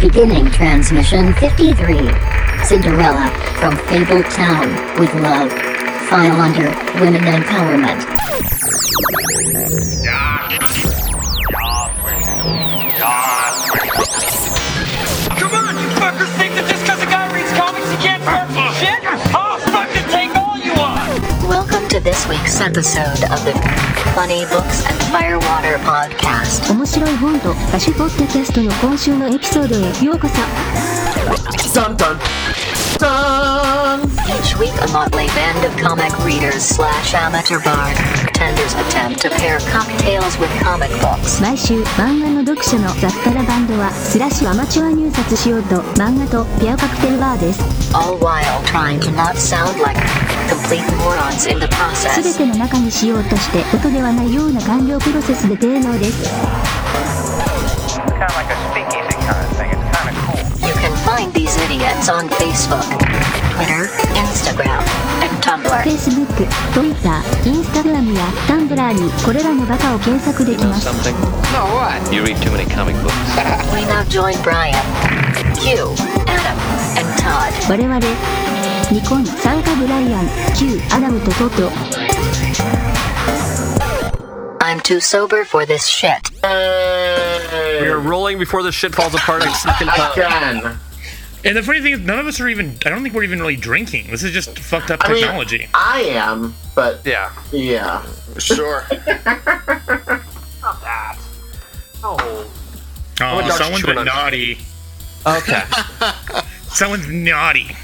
Beginning transmission 53. Cinderella from Fable Town with love. File under women empowerment. to this week's episode of the Funny Books and Firewater podcast. 面白い本と歌手ポッドキャストの今週のエピソードへようこそ Dun dun dun! Each week, a motley band of comic readers slash amateur 毎週漫画の読者の雑多なバンドはスラッシュアマチュア入札しようと漫画とピアカクテルバーです。全ての中にしようとして音ではないような完了プロセスで芸能です。Find. Twitter, Instagram, and Tumblr. Facebook、Twitter、Instagram や Tumblr にこれらのバカを検索でき know ます something? No, what? You read too many comic books. We now join Brian, Q, Adam, and Todd. 我々ニコン参加ブライアン Q アダムとトト I'm too sober for this shit. We are rolling before this shit falls apart a second time. Again. And the funny thing is, none of us are even. I don't think we're even really drinking. This is just fucked up I mean, technology. I am, but Yeah. yeah. Sure. Not that. No. oh, dark someone's chewing a naughty. Okay. Someone's naughty.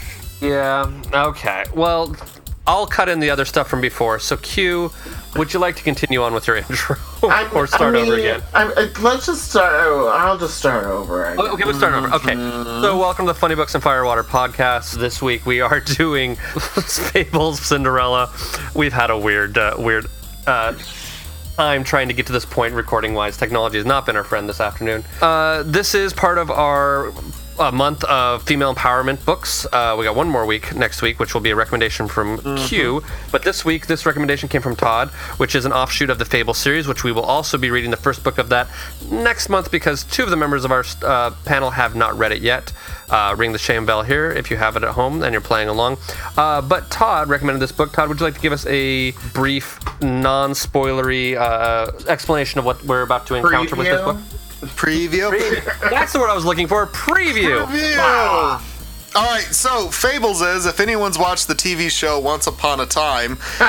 yeah. Okay. Well, I'll cut in the other stuff from before. So, Q, would you like to continue on with your intro I- or start I over again? I, I, let's just start. oh, I'll just start over. Again. Okay, let's start over. Okay. So, welcome to the Funny Books and Firewater podcast. This week we are doing Fables Cinderella. We've had a weird, uh, weird uh, time trying to get to this point recording wise. Technology has not been our friend this afternoon. Uh, this is part of our. A month of female empowerment books. Uh, we got one more week next week, which will be a recommendation from Q. But this week, this recommendation came from Todd, which is an offshoot of the Fable series, which we will also be reading the first book of that next month because two of the members of our uh, panel have not read it yet. Uh, ring the shame bell here if you have it at home and you're playing along. Uh, but Todd recommended this book. Todd, would you like to give us a brief, non spoilery uh, explanation of what we're about to encounter with this book? Preview. That's the word I was looking for. Preview. Preview. All right, so Fables is if anyone's watched the TV show Once Upon a Time,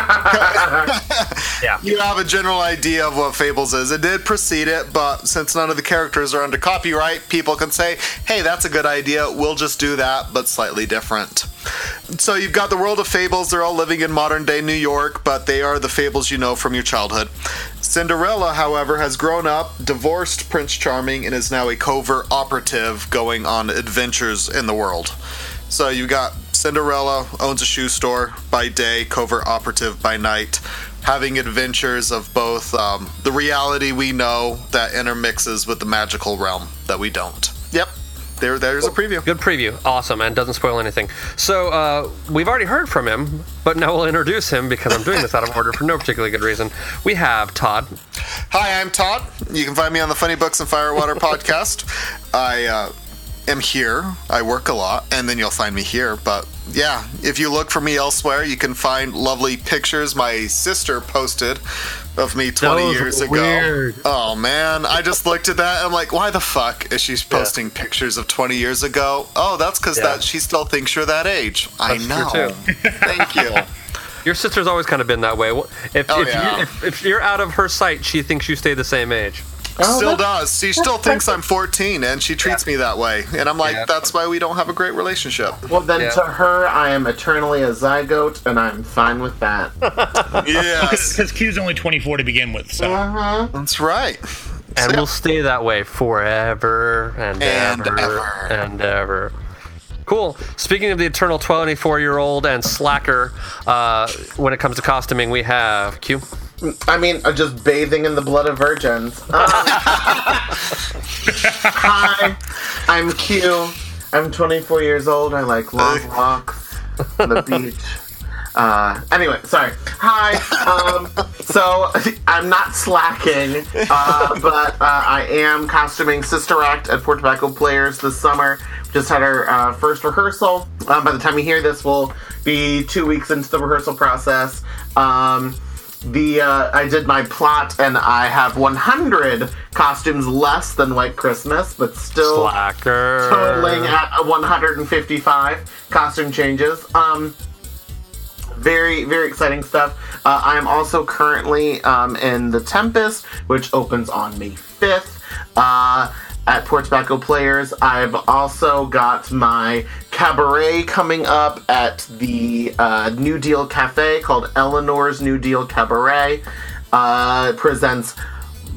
Yeah. you have a general idea of what Fables is. It did precede it, but since none of the characters are under copyright, people can say, "Hey, that's a good idea. We'll just do that, but slightly different." So you've got the world of Fables. They're all living in modern day New York, but they are the Fables you know from your childhood. Cinderella, however, has grown up, divorced Prince Charming, and is now a covert operative going on adventures in the world. So you got Cinderella owns a shoe store by day, covert operative by night, having adventures of both um, the reality we know that intermixes with the magical realm that we don't. Yep, there, there's a preview. Good preview. Awesome, and doesn't spoil anything. So, uh, we've already heard from him, but now we'll introduce him because I'm doing this out of order for no particularly good reason. We have Todd. Hi, I'm Todd. You can find me on the Funny Books and Firewater podcast. I uh, am here. I work a lot, and then you'll find me here. But yeah, if you look for me elsewhere, you can find lovely pictures my sister posted of me 20 Those years ago. weird. Oh man, I just looked at that. I'm like, why the fuck is she posting pictures of 20 years ago? Oh, that's because Yeah. that she still thinks you're that age. I know. Thank you. Your sister's always kind of been that way. If, Oh, if, yeah. you, if, if you're out of her sight, she thinks you stay the same age. Oh, still does. She still thinks I'm 14, and she treats me that way. And I'm like, Yeah. that's why we don't have a great relationship. Well, then Yeah. to her, I am eternally a zygote, and I'm fine with that. Yes, Because Q's only 24 to begin with, so. uh-huh. that's right. And So, we'll stay that way forever and, And ever, ever. and ever. Cool. Speaking of the eternal 24 year old and slacker, uh, when it comes to costuming, we have Q. I mean, uh, just bathing in the blood of virgins. Um, hi, I'm Q. I'm 24 years old. I like long walks, on the beach. Uh, anyway, sorry. Hi. Um, so I'm not slacking, uh, but uh, I am costuming Sister Act at Port Tobacco Players this summer. Just had our uh, first rehearsal. Um, by the time you hear this, we'll be two weeks into the rehearsal process. Um, the uh, I did my plot, and I have 100 costumes less than White Christmas, but still Slacker. totaling at 155 costume changes. Um, very very exciting stuff. Uh, I am also currently um, in the Tempest, which opens on May 5th. Uh, at Port Tobacco Players, I've also got my cabaret coming up at the uh, New Deal Cafe called Eleanor's New Deal Cabaret. Uh, it presents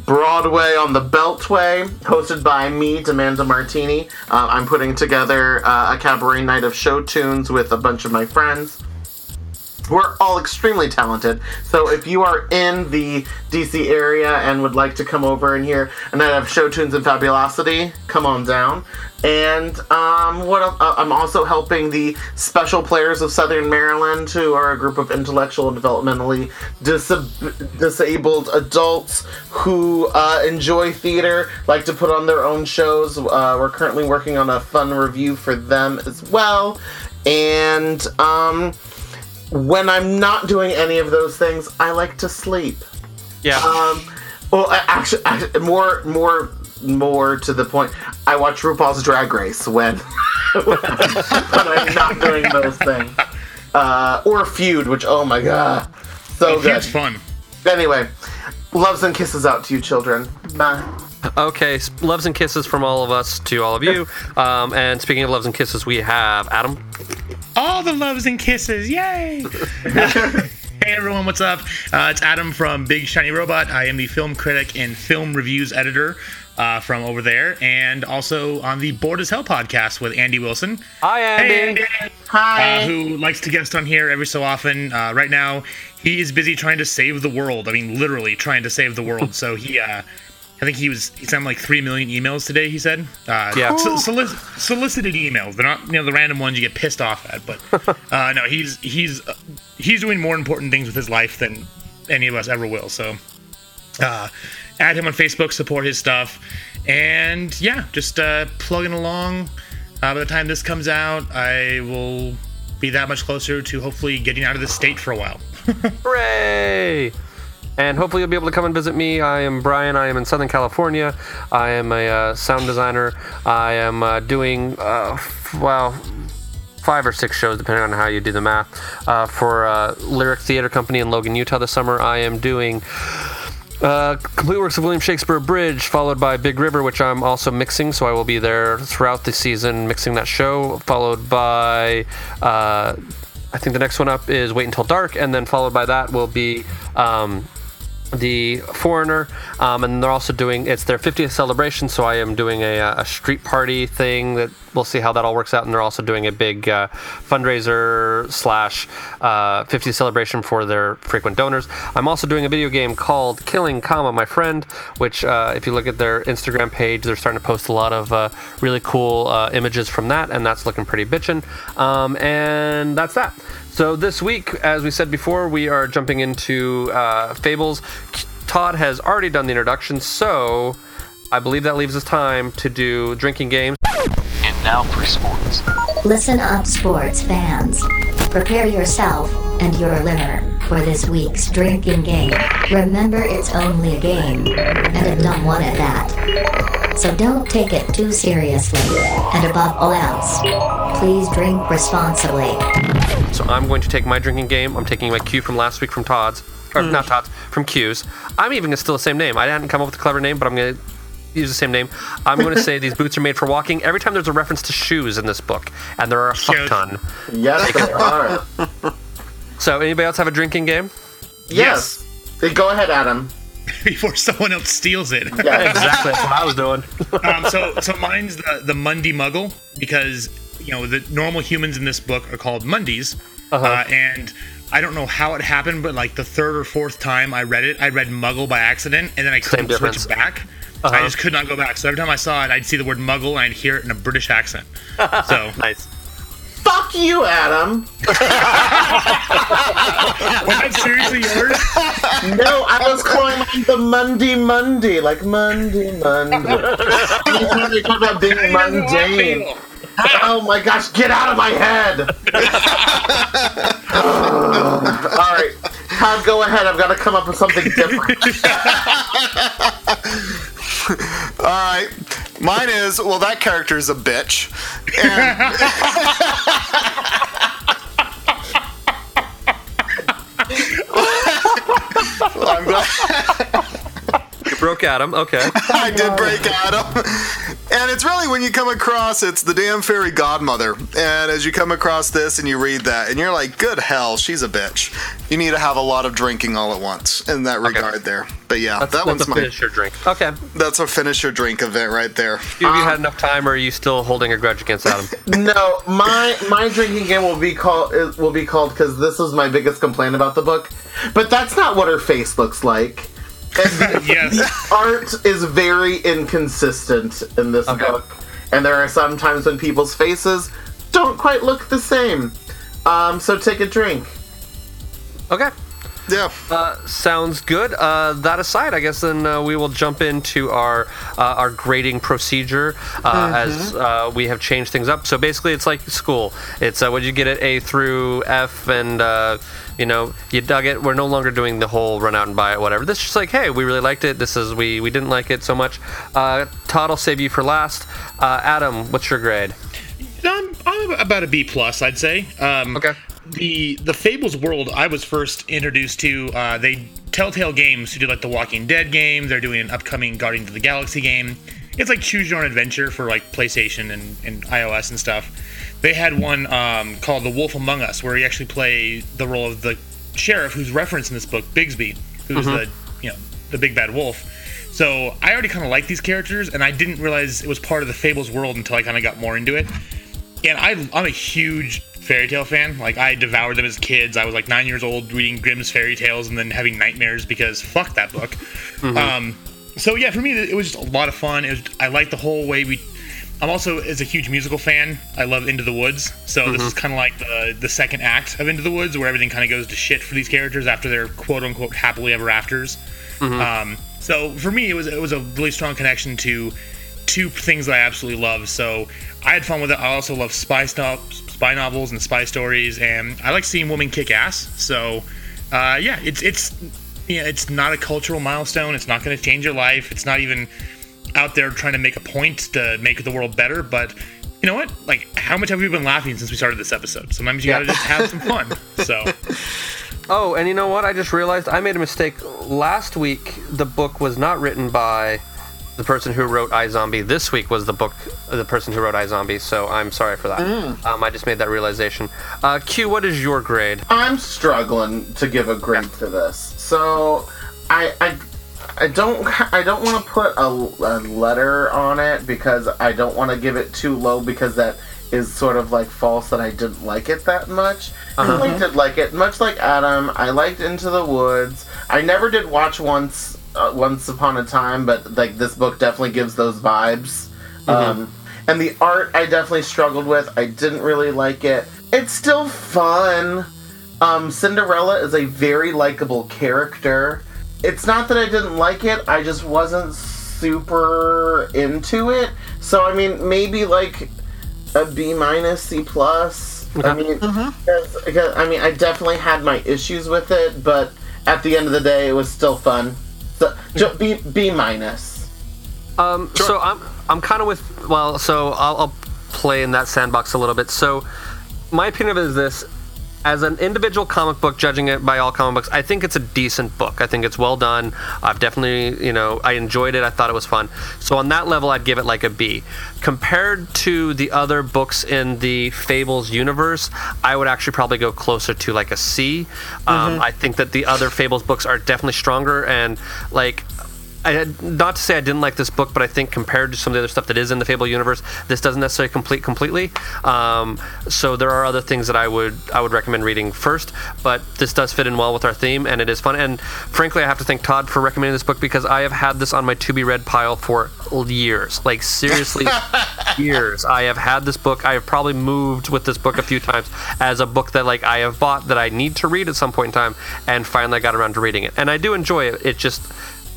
Broadway on the Beltway, hosted by me, Demanda Martini. Uh, I'm putting together uh, a cabaret night of show tunes with a bunch of my friends. We're all extremely talented. So if you are in the DC area and would like to come over and hear a night of show tunes and fabulosity, come on down. And um, what uh, I'm also helping the Special Players of Southern Maryland, who are a group of intellectual and developmentally disab- disabled adults who uh, enjoy theater, like to put on their own shows. Uh, we're currently working on a fun revue for them as well. And um, when I'm not doing any of those things, I like to sleep. Yeah. Um, well, actually, actually, more, more, more to the point, I watch RuPaul's Drag Race when, when I'm not doing those things. Uh, or Feud, which oh my god, so good. It's fun. Anyway, loves and kisses out to you, children. Bye. Okay, loves and kisses from all of us to all of you. Um, and speaking of loves and kisses, we have Adam. All the loves and kisses, yay! hey everyone, what's up? Uh, it's Adam from Big Shiny Robot. I am the film critic and film reviews editor uh, from over there, and also on the Bored as Hell podcast with Andy Wilson. Hi, Andy. Hey, Andy. Hi. Uh, who likes to guest on here every so often. Uh, right now, he is busy trying to save the world. I mean, literally trying to save the world. so he, uh, I think he was he sent like three million emails today. He said, uh, Yeah. so- solic- solicited emails. They're not you know the random ones you get pissed off at, but uh, no, he's he's uh, he's doing more important things with his life than any of us ever will. So uh, add him on Facebook, support his stuff, and yeah, just uh, plugging along. Uh, by the time this comes out, I will be that much closer to hopefully getting out of the state for a while. Hooray! And hopefully you'll be able to come and visit me. I am Brian. I am in Southern California. I am a uh, sound designer. I am uh, doing, uh, f- well, five or six shows, depending on how you do the math, uh, for uh, Lyric Theater Company in Logan, Utah this summer. I am doing uh, complete works of William Shakespeare Abridged, followed by Big River, which I'm also mixing, so I will be there throughout the season mixing that show, followed by. I think the next one up is Wait Until Dark, and then followed by that will be um, the Foreigner, um, and they're also doing it's their 50th celebration. So I am doing a, a street party thing that we'll see how that all works out. And they're also doing a big uh, fundraiser slash uh, 50th celebration for their frequent donors. I'm also doing a video game called Killing, comma my friend, which uh, if you look at their Instagram page, they're starting to post a lot of uh, really cool uh, images from that, and that's looking pretty bitchin'. Um, and that's that. So this week, as we said before, we are jumping into uh, Fables. Todd has already done the introduction, so I believe that leaves us time to do drinking games. And now for sports. Listen up, sports fans. Prepare yourself and your liver for this week's drinking game. Remember, it's only a game, and a dumb one at that. So don't take it too seriously. And above all else, please drink responsibly. So I'm going to take my drinking game. I'm taking my cue from last week from Todd's, or hmm. not Todd's, from Q's. I'm even gonna still the same name. I hadn't come up with a clever name, but I'm gonna use the same name. I'm going to say these boots are made for walking. Every time there's a reference to shoes in this book, and there are a fuck ton. Yes, they are. So anybody else have a drinking game? Yes. Go ahead, Adam. Before someone else steals it. Yeah. Exactly. That's what I was doing. um, so so mine's the the Mundy Muggle because you know the normal humans in this book are called Mundies, uh and I don't know how it happened, but like the third or fourth time I read it, I read Muggle by accident, and then I couldn't difference. switch back. Uh-huh. I just could not go back. So every time I saw it, I'd see the word Muggle and I'd hear it in a British accent. So nice. Fuck you, Adam. Was that seriously yours? No, I was calling mine the Monday Monday, like Monday Monday. Anytime they talk about being mundane. Oh my gosh, get out of my head! All right, Todd, go ahead. I've got to come up with something different. All right. Mine is well, that character is a bitch. And Well, I'm glad You broke Adam. Okay. I did break Adam. And it's really when you come across it's the damn fairy godmother. And as you come across this and you read that and you're like, good hell, she's a bitch. You need to have a lot of drinking all at once in that regard there. But yeah, That's, that that's one's a my finish your drink. Okay. That's a finisher drink event right there. Have you had um, enough time, or are you still holding a grudge against Adam? No, my my drinking game will be called will be called because this is my biggest complaint about the book. But that's not what her face looks like. And yes. art is very inconsistent in this Okay. book, and there are some times when people's faces don't quite look the same. Um, so take a drink. Okay. Yeah. Uh, sounds good. Uh, that aside, I guess then uh, we will jump into our uh, our grading procedure uh, as uh, we have changed things up. So basically, it's like school. It's uh, what you get at A through F, and uh, you know you dug it. We're no longer doing the whole run out and buy it, whatever. This is just like, hey, we really liked it. This is we we didn't like it so much. Uh, Todd, I'll save you for last. Uh, Adam, what's your grade? I'm, I'm about a B plus, I'd say. Um, Okay. The the Fables world I was first introduced to. Uh, they Telltale Games who do like the Walking Dead game. They're doing an upcoming Guardians of the Galaxy game. It's like choose your own adventure for like PlayStation and, and iOS and stuff. They had one um, called The Wolf Among Us, where you actually play the role of the sheriff who's referenced in this book, Bigby, who's the you know the big bad wolf. So I already kind of like these characters, and I didn't realize it was part of the Fables world until I kind of got more into it. And I, I'm a huge fairy tale fan. Like I devoured them as kids. I was like nine years old reading Grimm's fairy tales and then having nightmares because fuck that book. Um, so yeah, for me it was just a lot of fun. It was, I like the whole way we. I'm also as a huge musical fan. I love Into the Woods. So this is kind of like the the second act of Into the Woods, where everything kind of goes to shit for these characters after their quote unquote happily ever afters. Um, so for me, it was it was a really strong connection to two things that I absolutely love. So I had fun with it. I also love spy stuff, spy novels and spy stories, and I like seeing women kick ass. So uh, yeah, it's it's yeah, it's not a cultural milestone. It's not going to change your life. It's not even out there trying to make a point to make the world better. But you know what? Like, how much have we been laughing since we started this episode? Sometimes you got to just have some fun. So Oh, and you know what? I just realized I made a mistake. Last week, the book was not written by the person who wrote iZombie. This week was the book, the person who wrote iZombie. So I'm sorry for that. Um, I just made that realization. Uh, Q, what is your grade? I'm struggling to give a grade to this. So I I I don't I don't want to put a, a letter on it because I don't want to give it too low because that is sort of like false that I didn't like it that much. I did like it, much like Adam. I liked Into the Woods. I never did watch once uh, Once Upon a Time, but like this book definitely gives those vibes. Um, and the art I definitely struggled with. I didn't really like it. It's still fun. Um, Cinderella is a very likable character. It's not that I didn't like it, I just wasn't super into it. So I mean, maybe like a B minus, C plus. I mean, because- I mean, I definitely had my issues with it, but at the end of the day, it was still fun. So B B minus. Um, So I'm I'm kind of with well, so I'll, I'll play in that sandbox a little bit. So my opinion of it is this: as an individual comic book, judging it by all comic books, I think it's a decent book. I think it's well done. I've definitely, you know, I enjoyed it. I thought it was fun. So on that level, I'd give it like a B. Compared to the other books in the Fables universe, I would actually probably go closer to like a C. Um, I think that the other Fables books are definitely stronger and like I, not to say I didn't like this book, but I think compared to some of the other stuff that is in the Fable universe, this doesn't necessarily complete completely. Um, so there are other things that I would I would recommend reading first, but this does fit in well with our theme, and it is fun. And frankly, I have to thank Todd for recommending this book because I have had this on my to be read pile for years, like seriously years. I have had this book. I have probably moved with this book a few times as a book that like I have bought that I need to read at some point in time, and finally I got around to reading it, and I do enjoy it. It just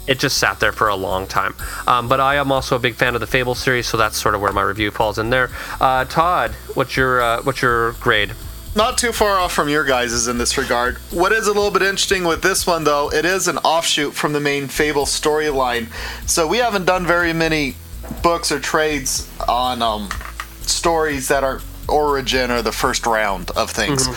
it just sat there for a long time. Um, but I am also a big fan of the Fable series, so that's sort of where my review falls in there. Uh, Todd, what's your uh, what's your grade? Not too far off from your guys's in this regard. What is a little bit interesting with this one, though, it is an offshoot from the main Fable storyline. So we haven't done very many books or trades on um, stories that are origin or the first round of things.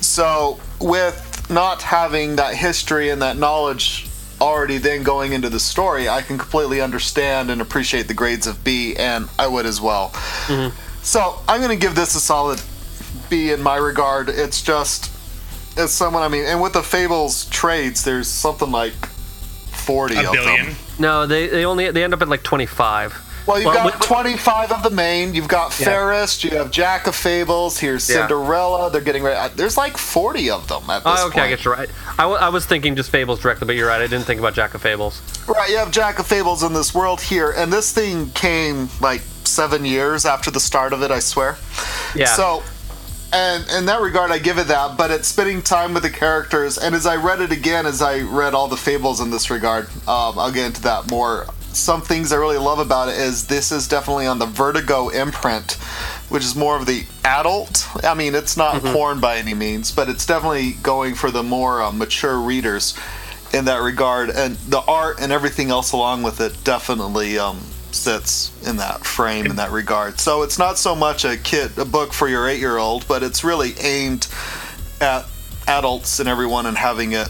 So with not having that history and that knowledge already then going into the story, I can completely understand and appreciate the grades of B, and I would as well. Mm-hmm. So I'm going to give this a solid B in my regard. It's just, it's someone, I mean, and with the Fables trades, there's something like 40 A of billion. them. No, they, they only they end up at like 25. Well, you've Well, got with- 25 of the main. You've got Yeah. Fairest. You have Jack of Fables. Here's Yeah. Cinderella. They're getting ready. There's like 40 of them at this point. Oh, okay, I point. get you right. I, w- I was thinking just Fables directly, but you're right. I didn't think about Jack of Fables. Right, you have Jack of Fables in this world here, and this thing came like seven years after the start of it, I swear. Yeah. So, and in that regard, I give it that, but it's spending time with the characters, and as I read it again, as I read all the Fables in this regard, um, I'll get into that more. Some things I really love about it is this is definitely on the Vertigo imprint, which is more of the adult. I mean, it's not porn by any means, but it's definitely going for the more uh, mature readers in that regard, and the art and everything else along with it definitely um, sits in that frame in that regard. So it's not so much a kid a book for your eight year old, but it's really aimed at adults and everyone and having it.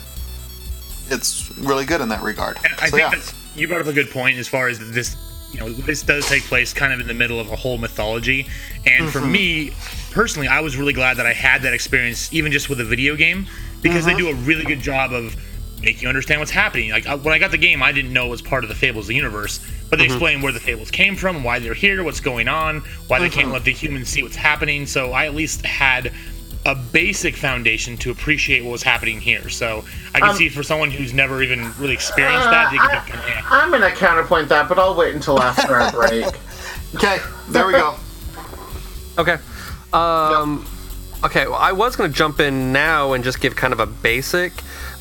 It's really good in that regard. And I so, think yeah. that's, you brought up a good point as far as this. You know, this does take place kind of in the middle of a whole mythology, and for mm-hmm. me personally, I was really glad that I had that experience, even just with a video game, because they mm-hmm. do a really good job of making you understand what's happening. Like I- when I got the game, I didn't know it was part of the Fables universe, but they mm-hmm. explain where the Fables came from, why they're here, what's going on, why they can't let the humans see what's happening. So I at least had a basic foundation to appreciate what was happening here. So I can see for someone who's never even really experienced that, they can think, eh. I'm gonna counterpoint that, but I'll wait until after our break. Okay, there we go. Okay. Um, okay. Well, I was going to jump in now and just give kind of a basic,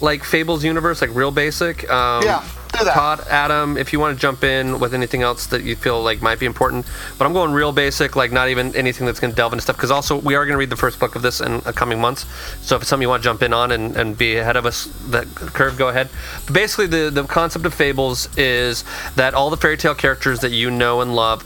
like Fables universe, like real basic. Um, Yeah, do that. Todd, Adam, if you want to jump in with anything else that you feel like might be important, but I'm going real basic, like not even anything that's going to delve into stuff. Because also we are going to read the first book of this in the coming months. So if it's something you want to jump in on and, and be ahead of us, that curve, go ahead. But basically, the the concept of Fables is that all the fairy tale characters that you know and love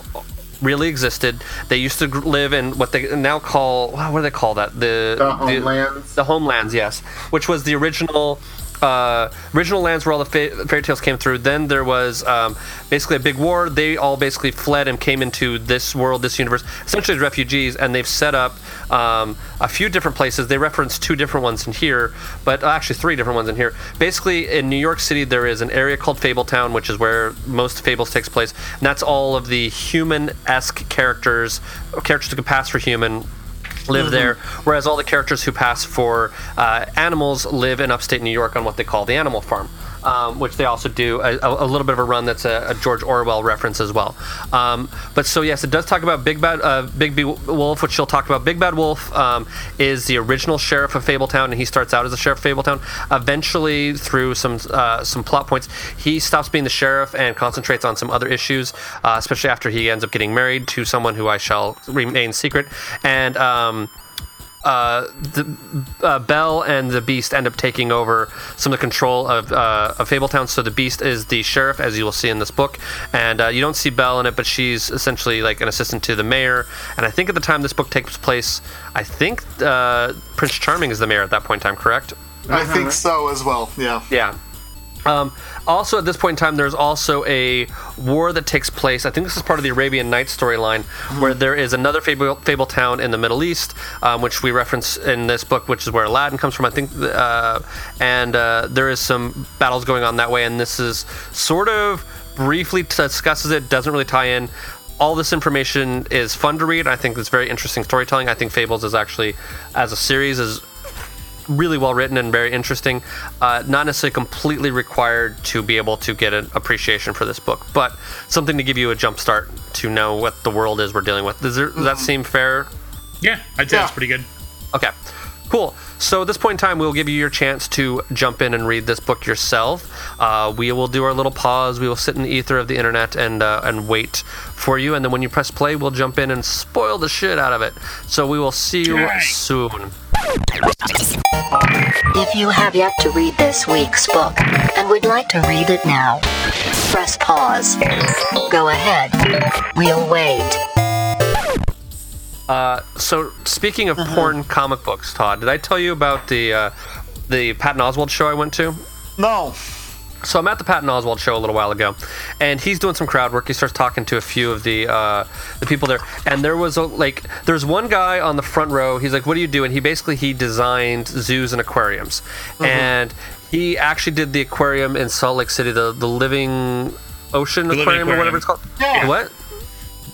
really existed. They used to live in what they now call what do they call that? The The homelands. The, homelands, yes, which was the original. Uh, original lands where all the fa- fairy tales came through. Then there was um, basically a big war. They all basically fled and came into this world, this universe, essentially as refugees, and they've set up um, a few different places. They reference two different ones in here, but uh, actually three different ones in here. Basically, in New York City, there is an area called Fabletown, which is where most Fables takes place, and that's all of the human-esque characters, characters that can pass for human, live there, whereas all the characters who pass for uh, animals live in upstate New York on what they call the Animal Farm. Um, which they also do a, a, little bit of a run that's a, a George Orwell reference as well. Um, but so yes, it does talk about Big Bad uh, Bigby Wolf, which she'll talk about. Big Bad Wolf um, is the original sheriff of Fabletown, and he starts out as a sheriff of Fabletown. Eventually, through some uh, some plot points, he stops being the sheriff and concentrates on some other issues, uh, especially after he ends up getting married to someone who I shall remain secret. And um, uh, the, uh, Belle and the Beast end up taking over some of the control of, uh, of Fabletown. So the Beast is the sheriff, as you will see in this book, and uh, you don't see Belle in it, but she's essentially like an assistant to the mayor. And I think at the time this book takes place, I think uh, Prince Charming is the mayor at that point in time. Correct? I think so as well. Yeah. Yeah. Um, also, at this point in time, there's also a war that takes place. I think this is part of the Arabian Nights storyline, where there is another fable, fable town in the Middle East, um, which we reference in this book, which is where Aladdin comes from, I think. Uh, and uh, there is some battles going on that way, and this is sort of briefly discusses it, doesn't really tie in. All this information is fun to read. I think it's very interesting storytelling. I think Fables is actually, as a series, is really well written and very interesting. Uh, not necessarily completely required to be able to get an appreciation for this book, but something to give you a jump start to know what the world is we're dealing with. Does, there, does that seem fair? Yeah, I'd say Yeah. that's pretty good. Okay, cool. So at this point in time, we'll give you your chance to jump in and read this book yourself. Uh, we will do our little pause. We will sit in the ether of the internet and uh, and wait for you. And then when you press play, we'll jump in and spoil the shit out of it. So we will see you Right. soon. If you have yet to read this week's book and would like to read it now, press pause. Go ahead. We'll wait. So speaking of porn comic books, Todd, did I tell you about the uh, the Patton Oswalt show I went to? No. So I'm at the Patton Oswalt show a little while ago, and he's doing some crowd work. He starts talking to a few of the uh, the people there, and there was a like there's one guy on the front row. He's like, "What do you do?" And he basically he designed zoos and aquariums, and he actually did the aquarium in Salt Lake City, the the Living Ocean Living Aquarium or whatever Aquarium. it's called. Yeah. What?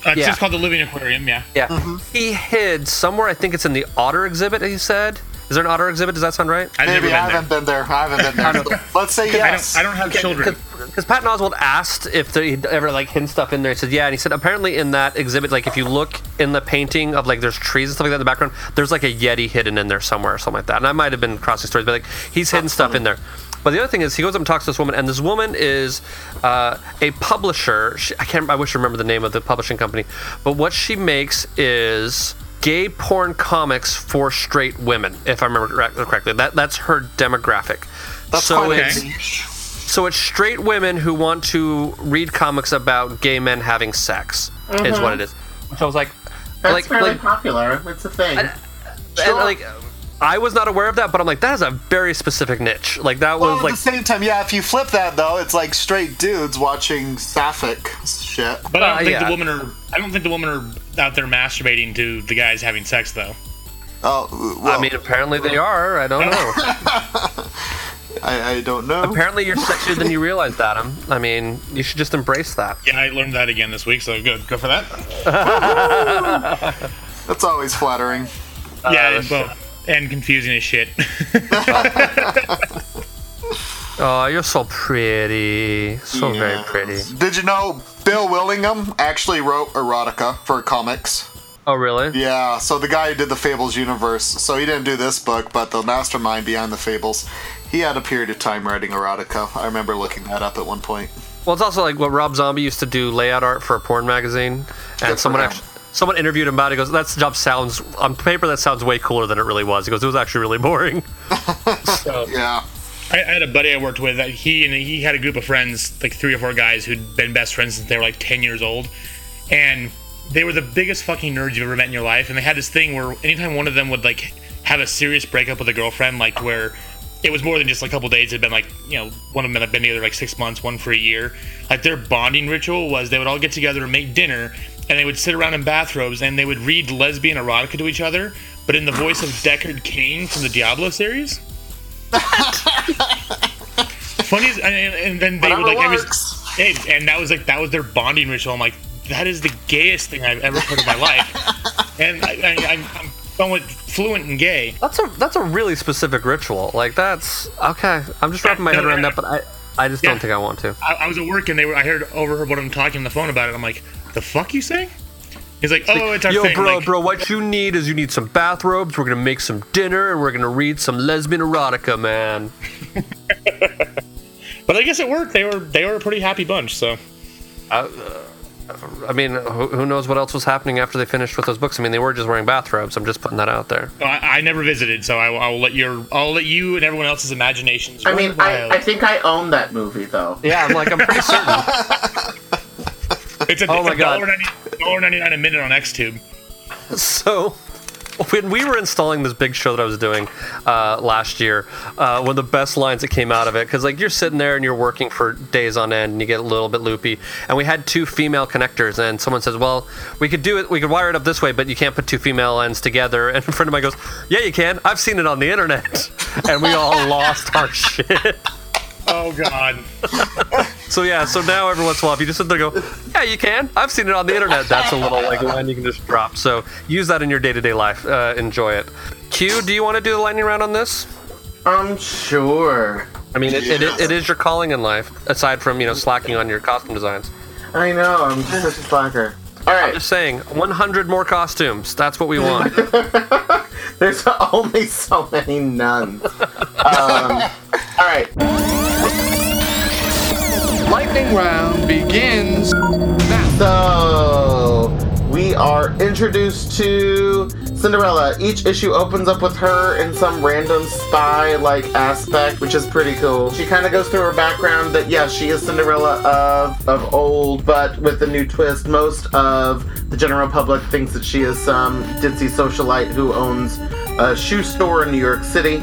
Uh, it's Yeah. just called the Living Aquarium. Yeah. Yeah. He hid somewhere. I think it's in the otter exhibit. He said. Is there an otter exhibit? Does that sound right? I've never Maybe been I there. haven't been there. I haven't been there. Let's say I yes. don't. I don't have children. Because Patton Oswalt asked if there- he'd ever like hidden stuff in there. He said, "Yeah," and he said apparently in that exhibit, like if you look in the painting of like there's trees and stuff like that in the background, there's like a yeti hidden in there somewhere or something like that. And I might have been crossing stories, but like he's hidden stuff in there. But the other thing is, he goes up and talks to this woman, and this woman is uh, a publisher. She, I can't. I wish I remember the name of the publishing company. But what she makes is gay porn comics for straight women, if I remember correctly. That that's her demographic. That's so it's Okay. so it's straight women who want to read comics about gay men having sex, is what it is. Which I was like, That's like, fairly like, popular. It's a thing. and, like, I was not aware of that, but I'm like, that is a very specific niche. Like that Well, was at like, the same time, yeah. If you flip that though, it's like straight dudes watching sapphic shit. But I don't Uh, think yeah. the women are. I don't think the women are out there masturbating to the guys having sex though. Oh, well, I mean, apparently they are. I don't know. I, I don't know. apparently you're sexier than you realized, Adam. I mean, you should just embrace that. Yeah, I learned that again this week, so good. Go for that. That's always flattering. yeah, that's well, and confusing as shit. Oh, you're so pretty, so very pretty. Did you know Bill Willingham actually wrote erotica for comics? Oh, really? Yeah, so the guy who did the Fables universe, so he didn't do this book, but the mastermind behind the Fables, he had a period of time writing erotica. I remember looking that up at one point. Well, it's also like what Rob Zombie used to do layout art for a porn magazine, and for someone actually someone interviewed him about it. He goes, "That job sounds on paper that sounds way cooler than it really was." He goes, "It was actually really boring." Yeah. I, I had a buddy I worked with that he and he had a group of friends, like three or four guys who'd been best friends since they were like ten years old, and they were the biggest fucking nerds you've ever met in your life. And they had this thing where anytime one of them would like have a serious breakup with a girlfriend, like where it was more than just a couple days, it'd been like you know one of them had been together like six months, one for a year. Like their bonding ritual was they would all get together and make dinner, and they would sit around in bathrobes and they would read lesbian erotica to each other, but in the voice of Deckard Cain from the Diablo series. Funny, is, and, and then they Whatever would like every, works. hey, and that was like that was their bonding ritual. I'm like, that is the gayest thing I've ever heard in my life, and I, I, I'm, I'm somewhat fluent and gay. That's a that's a really specific ritual. Like that's okay. I'm just wrapping my head around that, but I I just Yeah. don't think I want to. I, I was at work and they were. I heard overheard one of them talking on the phone about it. I'm like, the fuck you saying? He's like, oh, it's our Yo, thing. bro, like, bro, what you need is you need some bathrobes. We're gonna make some dinner, and we're gonna read some lesbian erotica, man. But I guess it worked. They were they were a pretty happy bunch. So uh, I mean, who, who knows what else was happening after they finished with those books? I mean, they were just wearing bathrobes. I'm just putting that out there. Oh, I, I never visited. So I, I will let your I'll let you and everyone else's imaginations. I run mean, I. I think I own that movie though. Yeah, I'm like, I'm pretty certain. it's a, oh it's my a God. dollar ninety nine a minute on XTube. So, when we were installing this big show that I was doing uh, last year, uh, one of the best lines that came out of it, because like you're sitting there and you're working for days on end and you get a little bit loopy, and we had two female connectors, and someone says, "Well, we could do it, we could wire it up this way, but you can't put two female ends together." And a friend of mine goes, "Yeah, you can. I've seen it on the internet," and we all lost our shit. Oh God. So yeah, so now every once in a while, if you just sit there and go, yeah, you can. I've seen it on the internet. That's a little like line you can just drop. So use that in your day to day life. Uh, enjoy it. Q, do you want to do the lightning round on this? I'm sure. I mean, it, it, it is your calling in life, aside from you know slacking on your costume designs. I know. I'm just such a slacker. All I'm just saying, 100 more costumes. That's what we want. There's only so many nuns. Um, all right. Lightning round begins now. So we are introduced to Cinderella. Each issue opens up with her in some random spy-like aspect, which is pretty cool. She kind of goes through her background that yes, she is Cinderella of of old, but with a new twist. Most of the general public thinks that she is some ditzy socialite who owns a shoe store in New York City.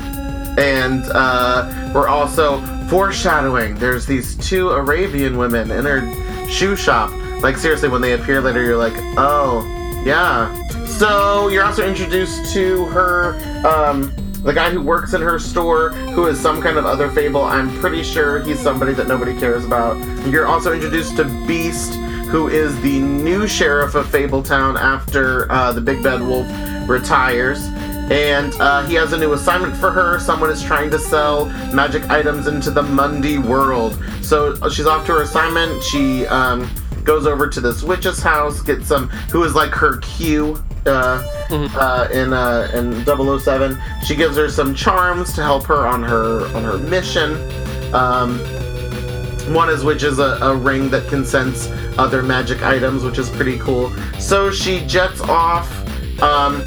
And uh, we're also foreshadowing. There's these two Arabian women in her shoe shop. Like seriously, when they appear later, you're like, oh, yeah. So you're also introduced to her, um, the guy who works in her store, who is some kind of other fable. I'm pretty sure he's somebody that nobody cares about. You're also introduced to Beast, who is the new sheriff of Fabletown after uh, the Big Bad Wolf retires. And uh, he has a new assignment for her. Someone is trying to sell magic items into the Mundy world. So she's off to her assignment. She um, goes over to this witch's house, gets some, who is like her Q uh, uh, in uh, in 007. She gives her some charms to help her on her on her mission. Um, one is which is a, a ring that can sense other magic items, which is pretty cool. So she jets off um,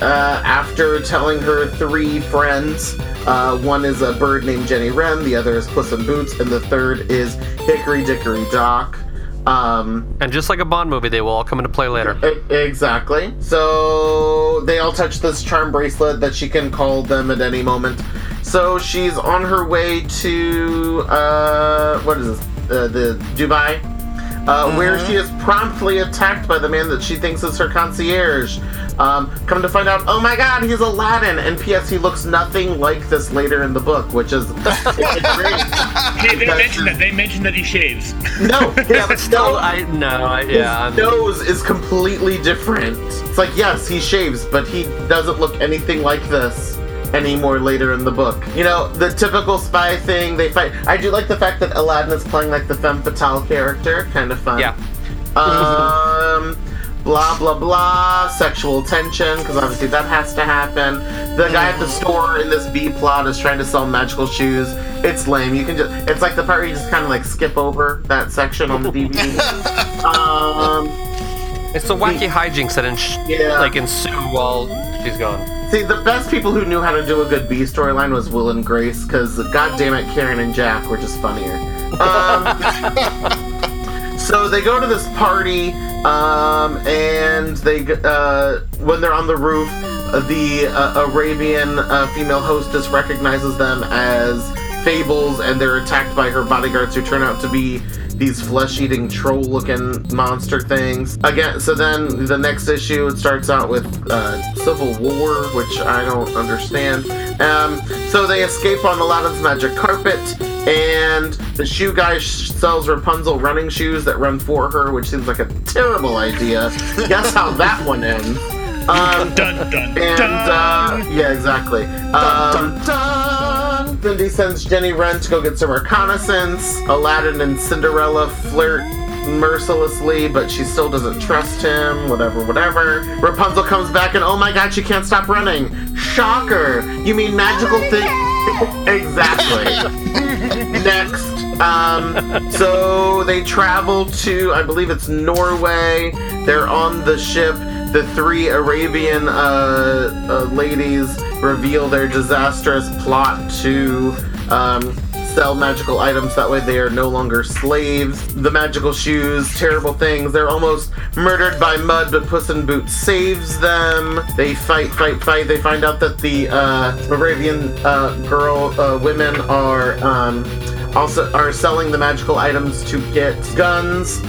uh, after telling her three friends. Uh, one is a bird named Jenny Wren, the other is Puss in Boots, and the third is Hickory Dickory Dock. Um, and just like a Bond movie, they will all come into play later. Exactly. So they all touch this charm bracelet that she can call them at any moment. So she's on her way to uh, what is this? Uh, the Dubai, uh, where she is promptly attacked by the man that she thinks is her concierge. Um, come to find out, oh my God, he's Aladdin. And P.S. He looks nothing like this later in the book, which is great. Hey, they mentioned that. They mentioned that he shaves. No, yeah, but Still, no, I no, I, yeah. his I'm- nose is completely different. It's like, yes, he shaves, but he doesn't look anything like this anymore later in the book. You know, the typical spy thing, they fight. I do like the fact that Aladdin is playing like the femme fatale character. Kind of fun. Yeah. Um, blah, blah, blah. Sexual tension, because obviously that has to happen. The guy at the store in this B plot is trying to sell magical shoes. It's lame. You can just, it's like the part where you just kind of like skip over that section on the DVD. um, It's the wacky hijinks that ins- Yeah. like ensue while she's gone. See, the best people who knew how to do a good B storyline was Will and Grace, because god damn it, Karen and Jack were just funnier. Um, so they go to this party, um, and they uh, when they're on the roof, uh, the uh, Arabian uh, female hostess recognizes them as fables, and they're attacked by her bodyguards, who turn out to be these flesh-eating troll-looking monster things. Again, so then the next issue it starts out with uh, civil war, which I don't understand. Um, so they escape on Aladdin's magic carpet, and the shoe guy sells Rapunzel running shoes that run for her, which seems like a terrible idea. Guess how that one ends. Um, Dun dun and dun. uh, yeah, exactly. Um, Cindy sends Jenny Wren to go get some reconnaissance. Aladdin and Cinderella flirt mercilessly, but she still doesn't trust him. Whatever, whatever. Rapunzel comes back and oh my god, she can't stop running. Shocker! You mean magical thing? exactly. Next. Um, so they travel to, I believe it's Norway. They're on the ship. The three Arabian uh, uh, ladies reveal their disastrous plot to um, sell magical items. That way they are no longer slaves. The magical shoes, terrible things. They're almost murdered by mud, but Puss in Boots saves them. They fight, fight, fight. They find out that the uh, Arabian uh, girl, uh, women are. Um, also are selling the magical items to get guns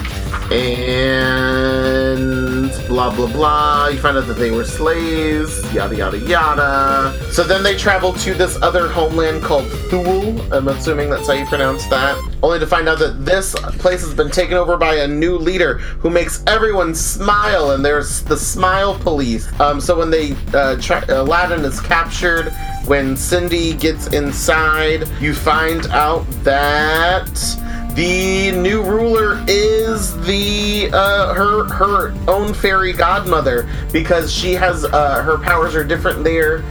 and blah blah blah. You find out that they were slaves, yada yada yada. So then they travel to this other homeland called Thule. I'm assuming that's how you pronounce that. Only to find out that this place has been taken over by a new leader who makes everyone smile, and there's the Smile Police. Um, so when they uh, tra- Aladdin is captured, when Cindy gets inside, you find out that the new ruler is the uh, her her own fairy godmother because she has uh, her powers are different there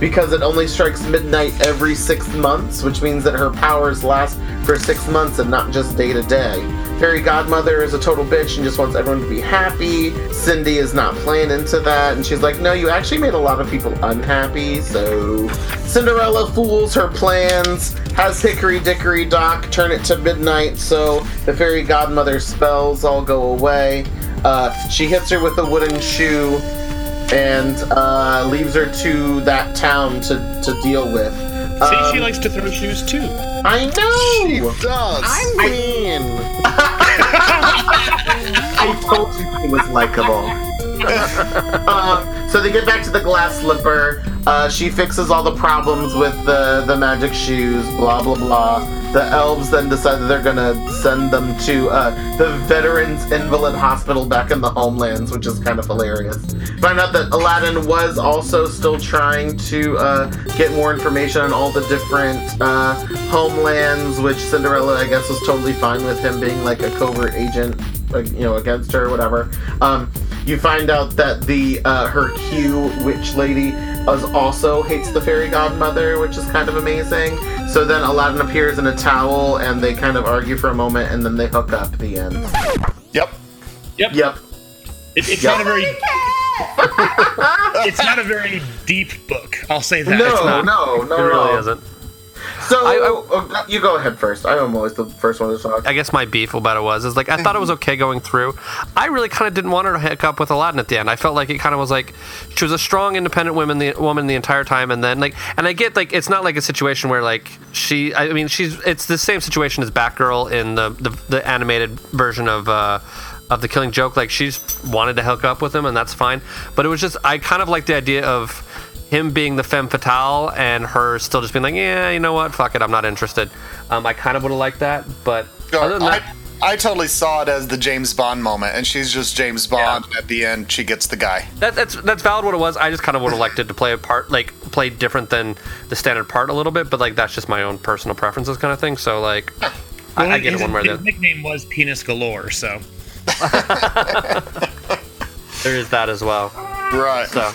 because it only strikes midnight every six months, which means that her powers last for six months and not just day to day. Fairy Godmother is a total bitch and just wants everyone to be happy. Cindy is not playing into that, and she's like, No, you actually made a lot of people unhappy, so. Cinderella fools her plans, has Hickory Dickory Dock turn it to midnight so the Fairy Godmother spells all go away. Uh, she hits her with a wooden shoe and uh, leaves her to that town to, to deal with. See, Um, she likes to throw shoes too. I know. She does. I mean, I told you he was likable. uh, so they get back to the glass slipper. Uh, she fixes all the problems with the the magic shoes. Blah blah blah. The elves then decide that they're gonna send them to uh, the Veterans Invalid Hospital back in the homelands, which is kind of hilarious. Find out that Aladdin was also still trying to uh, get more information on all the different uh, homelands, which Cinderella, I guess, was totally fine with him being like a covert agent, like, you know, against her or whatever. Um, you find out that the uh, her Q witch lady also hates the fairy godmother, which is kind of amazing. So then Aladdin appears in a towel, and they kind of argue for a moment, and then they hook up. The end. Yep. Yep. Yep. It, it's Yep. not a very. it's not a very deep book. I'll say that. No, It's not. no, no, It really no. isn't. So I- oh, you go ahead first. I am always the first one to talk. I guess my beef about it was is like I thought it was okay going through. I really kind of didn't want her to hook up with Aladdin at the end. I felt like it kind of was like she was a strong, independent woman, the woman the entire time, and then like, and I get like it's not like a situation where like she. I mean, she's it's the same situation as Batgirl in the the, the animated version of. uh of the Killing Joke, like she's wanted to hook up with him, and that's fine. But it was just I kind of like the idea of him being the femme fatale and her still just being like, yeah, you know what, fuck it, I'm not interested. Um, I kind of would have liked that, but other than that, I, I totally saw it as the James Bond moment, and she's just James Bond. and At the end, she gets the guy. that, that's that's valid what it was. I just kind of would have liked it to play a part, like play different than the standard part a little bit, but like that's just my own personal preferences kind of thing. So like, I, I get his, it one way or the his other. nickname was Penis Galore, so There is that as well. Right. So.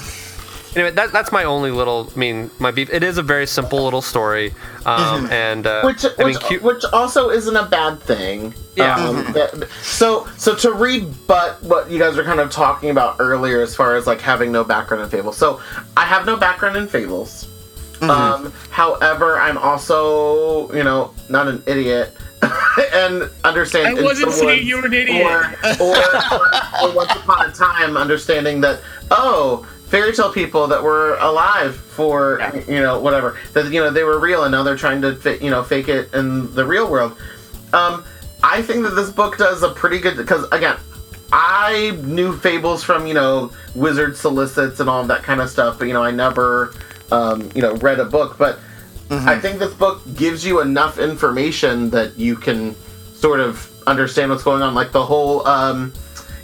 Anyway, that, that's my only little. I mean, my beef. It is a very simple little story, um, and uh, which I mean, which, which also isn't a bad thing. Yeah. Um, that- so so to rebut what you guys were kind of talking about earlier, as far as like having no background in fables. So I have no background in fables. Um, however, I'm also you know not an idiot. and understand. I wasn't saying you were an idiot. Or, or, or, or once upon a time, understanding that oh, fairy tale people that were alive for you know whatever that you know they were real and now they're trying to you know fake it in the real world. Um, I think that this book does a pretty good because again. I knew fables from you know wizard solicits and all of that kind of stuff, but you know I never um, you know read a book. But I think this book gives you enough information that you can sort of understand what's going on. Like the whole, um,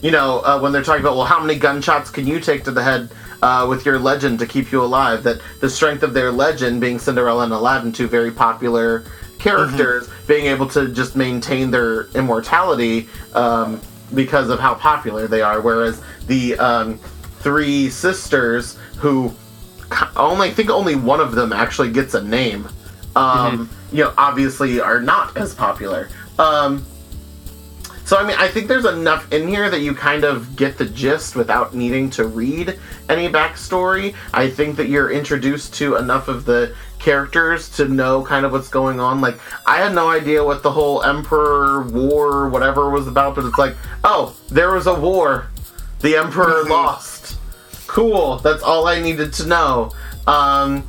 you know, uh, when they're talking about, well, how many gunshots can you take to the head uh, with your legend to keep you alive? That the strength of their legend, being Cinderella and Aladdin, two very popular characters, being able to just maintain their immortality um, because of how popular they are. Whereas the um, three sisters who only I think only one of them actually gets a name. Um, You know, obviously are not as popular. Um, so I mean, I think there's enough in here that you kind of get the gist without needing to read any backstory. I think that you're introduced to enough of the characters to know kind of what's going on. Like, I had no idea what the whole Emperor War, whatever was about, but it's like, oh, there was a war. The Emperor lost. Cool. That's all I needed to know. Um,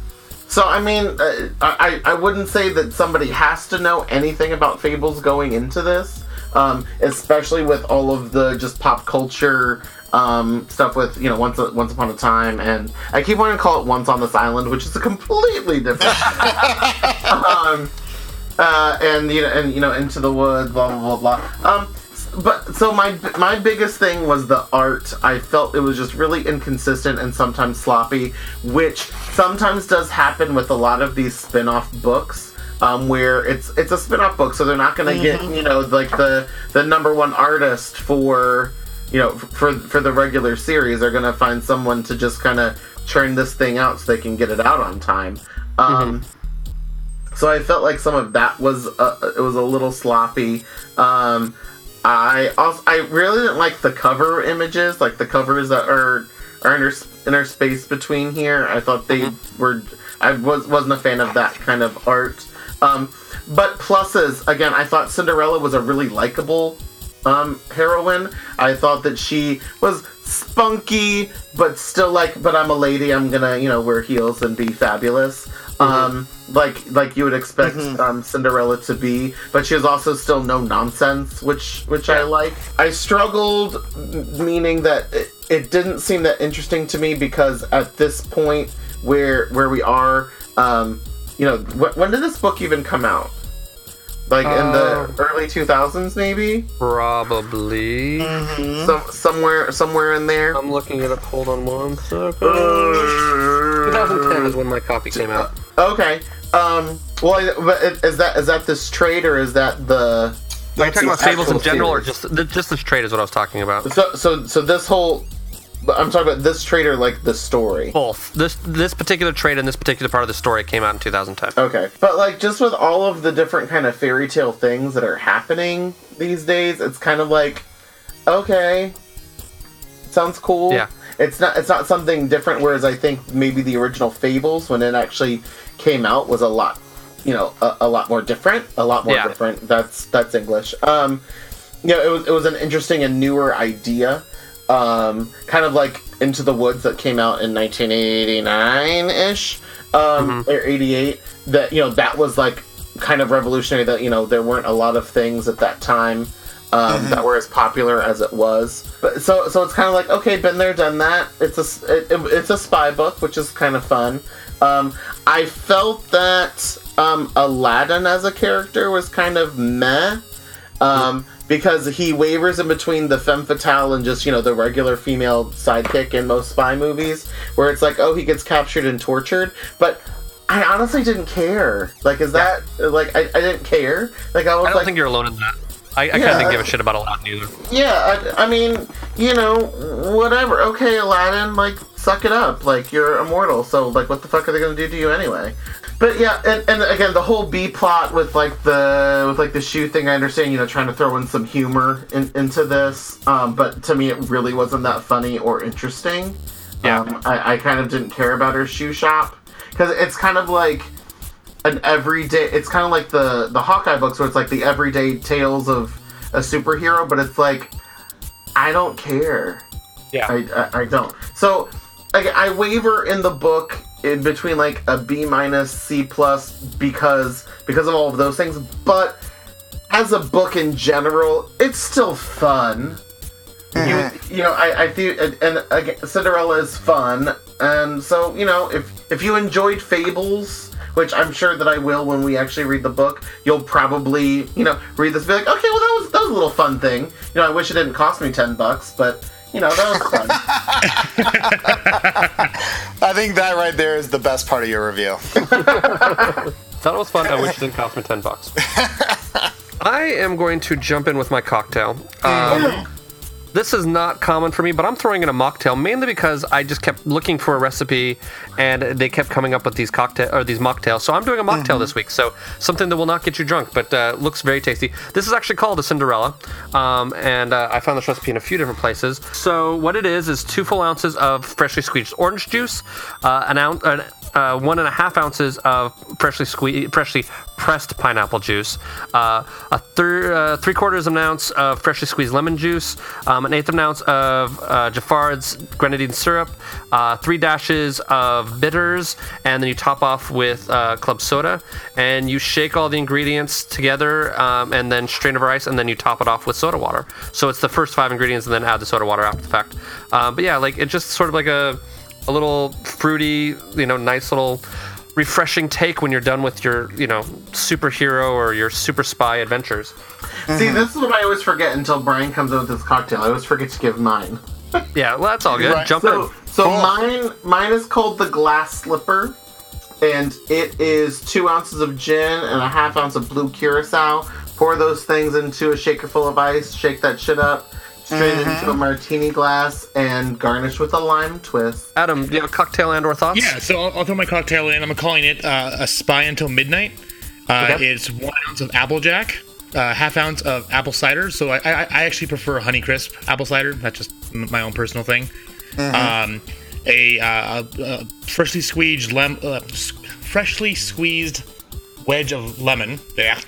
so I mean, uh, I I wouldn't say that somebody has to know anything about fables going into this, um, especially with all of the just pop culture um, stuff with you know once once upon a time, and I keep wanting to call it Once on this Island, which is a completely different. um, uh, and you know, and you know, into the woods, blah blah blah blah. Um, but so my my biggest thing was the art. I felt it was just really inconsistent and sometimes sloppy, which sometimes does happen with a lot of these spin-off books. Um, where it's it's a spin-off book, so they're not going to get you know like the the number one artist for you know for for the regular series. They're going to find someone to just kind of churn this thing out so they can get it out on time. Um, so I felt like some of that was uh, it was a little sloppy. Um, I also I really didn't like the cover images, like the covers that are are inter, interspace between here. I thought they were I was wasn't a fan of that kind of art. Um, but pluses again, I thought Cinderella was a really likable um, heroine. I thought that she was spunky, but still like, but I'm a lady. I'm gonna, you know, wear heels and be fabulous. Um, like, like you would expect um, Cinderella to be, but she was also still no nonsense, which, which I like. I struggled, meaning that it, it didn't seem that interesting to me because at this point where where we are, um, you know, wh- when did this book even come out? Like in Uh, the early 2000s, maybe. Probably. Mm-hmm. Some somewhere somewhere in there. I'm looking it up. Hold on one second. 2010 is when my copy came out. Okay. Um. Well, I- but is that is that this trade or is that the? Are you talking about fables in actual general, or just th- just this trade is what I was talking about? So so so this whole. I'm talking about this trade or like the story. Both. This this particular trade and this particular part of the story came out in 2010. Okay. But like just with all of the different kind of fairy tale things that are happening these days, it's kind of like, okay, sounds cool. Yeah. It's not it's not something different. Whereas I think maybe the original Fables when it actually came out was a lot, you know, a, a lot more different. A lot more Yeah. different. That's that's English. Um, you know, it was it was an interesting and newer idea. Um, kind of like Into the Woods that came out in 1989 ish, um, or 88. That you know that was like kind of revolutionary. That you know there weren't a lot of things at that time um, that were as popular as it was. But so so it's kind of like okay, been there, done that. It's a it, it- it's a spy book, which is kind of fun. Um, I felt that um, Aladdin as a character was kind of meh. Um, because he wavers in between the femme fatale and just you know the regular female sidekick in most spy movies, where it's like, oh, he gets captured and tortured, but I honestly didn't care. Like, is that like I, I didn't care? Like, I was I don't like, think you're alone in that. I, I kind of didn't give a shit about Aladdin either. yeah, I, I mean, you know, whatever. Okay, Aladdin, like, suck it up. Like, you're immortal, so, like, what the fuck are they gonna do to you anyway? But yeah, and, and again, the whole B plot with like the with like the shoe thing, I understand, you know, trying to throw in some humor in, into this. Um, but to me, it really wasn't that funny or interesting. Yeah. Um, I, I kind of didn't care about her shoe shop because it's kind of like an everyday. It's kind of like the the Hawkeye books, where it's like the everyday tales of a superhero, but it's like I don't care. Yeah. I, I, I don't. So I, I waver in the book in between like a B minus C plus because because of all of those things, but as a book in general, it's still fun. You, mm-hmm. you know, I, I think, and, and again, Cinderella is fun, and so you know, if if you enjoyed Fables, which I'm sure that I will when we actually read the book, you'll probably you know read this and be like, okay, well that was that was a little fun thing. You know, I wish it didn't cost me ten bucks, but you know that was fun. I think that right there is the best part of your review. Thought it was fun. I wish it didn't cost me ten bucks. I am going to jump in with my cocktail. Um, this is not common for me, but I'm throwing in a mocktail mainly because I just kept looking for a recipe, and they kept coming up with these cocktail or these mocktails. So I'm doing a mocktail this week. So something that will not get you drunk, but uh, looks very tasty. This is actually called a Cinderella, um, and uh, I found this recipe in a few different places. So what it is is two full ounces of freshly squeezed orange juice, uh, an ounce. An, uh, one and a half ounces of freshly squeezed, freshly pressed pineapple juice, uh, a thir- uh, three quarters of an ounce of freshly squeezed lemon juice, um, an eighth of an ounce of uh, Jaffard's grenadine syrup, uh, three dashes of bitters, and then you top off with uh, club soda, and you shake all the ingredients together, um, and then strain over ice, and then you top it off with soda water. So it's the first five ingredients, and then add the soda water after the fact. But yeah, like it's just sort of like a a little fruity, you know, nice little refreshing take when you're done with your, you know, superhero or your super spy adventures. See, this is what I always forget until Brian comes out with this cocktail. I always forget to give mine. Yeah, well, that's all good. Right. Jump So, in. so mine, mine is called the Glass Slipper, and it is two ounces of gin and a half ounce of blue curacao. Pour those things into a shaker full of ice. Shake that shit up. Strain it into a martini glass and garnish with a lime twist. Adam, do you have a cocktail and or thoughts? Yeah, so I'll, I'll throw my cocktail in. I'm calling it uh, a Spy Until Midnight. Uh, Okay. It's one ounce of Applejack, uh, half ounce of apple cider. So I, I, I actually prefer Honeycrisp apple cider. That's just my own personal thing. Um, a, uh, a, a freshly squeezed lem, uh, s- freshly squeezed wedge of lemon. Yeah.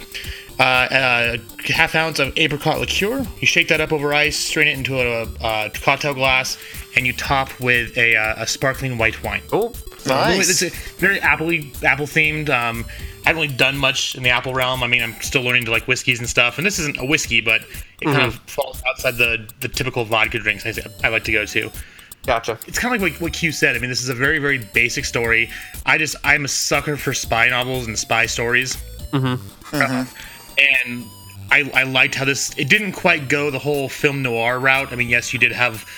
Uh, a half ounce of apricot liqueur. You shake that up over ice, strain it into a, uh cocktail glass, and you top with a, uh, a sparkling white wine. Oh, Nice. It's a very apple apple themed. Um, I haven't really done much in the apple realm. I mean, I'm still learning to like whiskeys and stuff. And this isn't a whiskey, but it kind of falls outside the the typical vodka drinks I, I like to go to. gotcha. It's kind of like what, what Q said. I mean, this is a very very basic story. I just I'm a sucker for spy novels and spy stories. Uh, and I, I liked how this it didn't quite go the whole film noir route. I mean, yes, you did have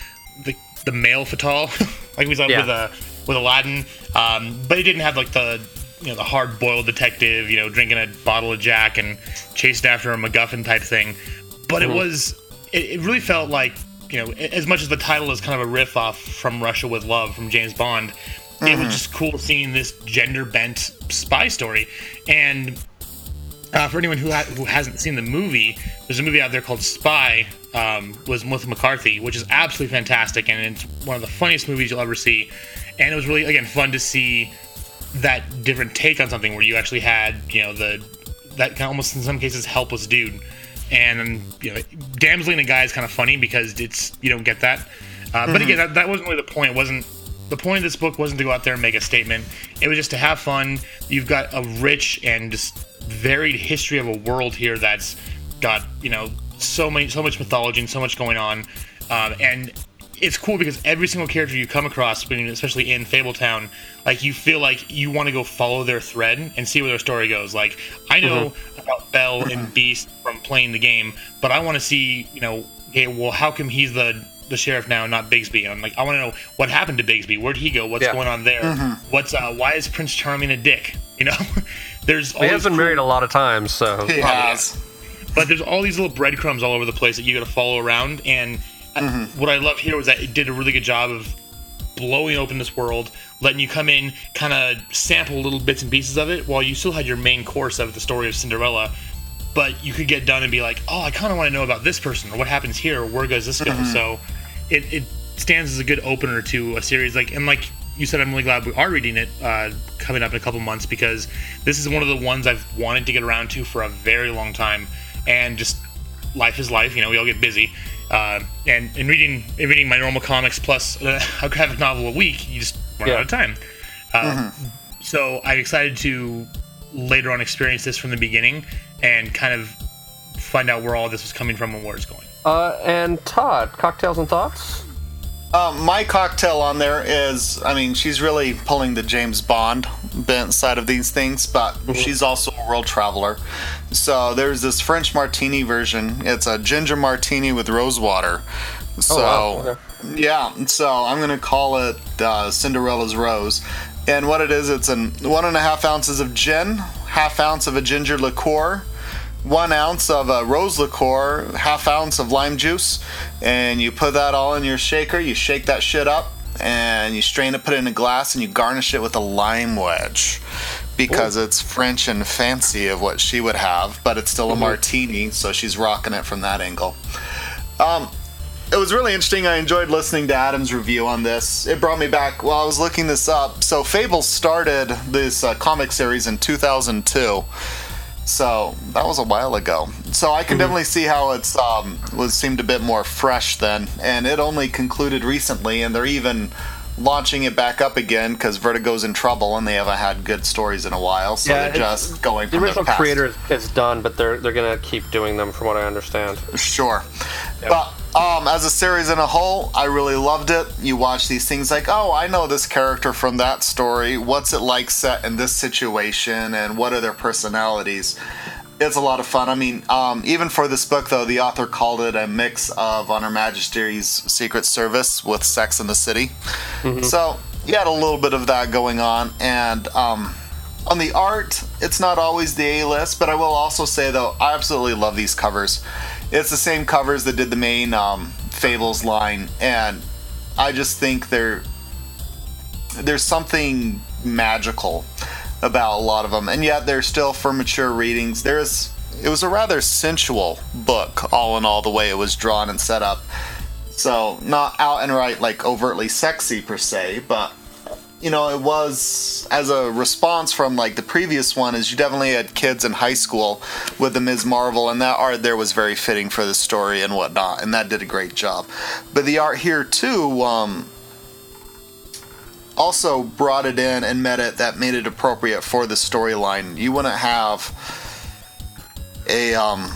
the the male fatal, like we saw Yeah. with uh, with Aladdin, um, but it didn't have like the you know the hard boiled detective, you know, drinking a bottle of Jack and chasing after a MacGuffin type thing. But it was it, it really felt like you know as much as the title is kind of a riff off from Russia with Love from James Bond. It was just cool seeing this gender bent spy story and uh, for anyone who ha- who hasn't seen the movie, there's a movie out there called Spy. Um, was Melissa McCarthy, which is absolutely fantastic, and it's one of the funniest movies you'll ever see. And it was really again fun to see that different take on something where you actually had you know the that kind of almost in some cases helpless dude, and you know damseling a guy is kind of funny because it's you don't get that. Uh, But again, that, that wasn't really the point. It wasn't the point of this book wasn't to go out there and make a statement. It was just to have fun. You've got a rich and just varied history of a world here that's got you know so many so much mythology and so much going on, um, and it's cool because every single character you come across, especially in Fabletown, like you feel like you want to go follow their thread and see where their story goes. Like I know about Belle and Beast from playing the game, but I want to see you know, okay, well, how come he's the the sheriff now, not Bigby? And I'm like, I want to know what happened to Bigby. Where'd he go? What's Yeah. going on there? What's uh, why is Prince Charming a dick? You know, there's all He these has been cool- married a lot of times, so He has. but there's all these little breadcrumbs all over the place that you got to follow around. And uh what I love here was that it did a really good job of blowing open this world, letting you come in, kind of sample little bits and pieces of it, while you still had your main course of the story of Cinderella. But you could get done and be like, oh, I kind of want to know about this person, or what happens here, or where does this go. So it, it stands as a good opener to a series like, and like you said, I'm really glad we are reading it uh, coming up in a couple months because this is one of the ones I've wanted to get around to for a very long time, and just life is life. You know, we all get busy, uh, and in reading in reading my normal comics plus uh, a graphic novel a week, you just run Yeah. out of time. Uh, So I'm excited to later on experience this from the beginning and kind of find out where all this was coming from and where it's going. Uh, and Todd, cocktails and thoughts? Um, my cocktail on there is, I mean, she's really pulling the James Bond bent side of these things, but she's also a world traveler. So there's this French martini version. It's a ginger martini with rose water. So, wow. yeah, so I'm going to call it uh, Cinderella's Rose. And what it is, it's an one and a half ounces of gin, half ounce of a ginger liqueur, one ounce of a rose liqueur, half ounce of lime juice, and you put that all in your shaker. You shake that shit up, and you strain it, put it in a glass, and you garnish it with a lime wedge. Because it's French and fancy of what she would have, but it's still a martini, so she's rocking it from that angle. Um, it was really interesting. I enjoyed listening to Adam's review on this. It brought me back while I was looking this up. So Fable started this uh, comic series in 2002. So that was a while ago. So I can definitely see how it's um, was seemed a bit more fresh then, and it only concluded recently, and they're even launching it back up again because Vertigo's in trouble and they haven't had good stories in a while. So they're just going The original the creator is, is done, but they're they're gonna keep doing them, from what I understand. Sure. But um, as a series in a whole, I really loved it. You watch these things like, oh, I know this character from that story. What's it like set in this situation, and what are their personalities? It's a lot of fun. I mean, um, even for this book, though, the author called it a mix of On Her Majesty's Secret Service with Sex in the City. So you had a little bit of that going on, and um, on the art, it's not always the A list, but I will also say though, I absolutely love these covers. It's the same covers that did the main um, Fables line, and I just think they're there's something magical about a lot of them, and yet they're still for mature readings. There's it was a rather sensual book, all in all, the way it was drawn and set up. So not out and right like overtly sexy per se, but you know, it was as a response from like the previous one is you definitely had kids in high school with the Ms. Marvel and that art there was very fitting for the story and whatnot, and that did a great job. But the art here too, um also brought it in and met it that made it appropriate for the storyline. You wouldn't have a um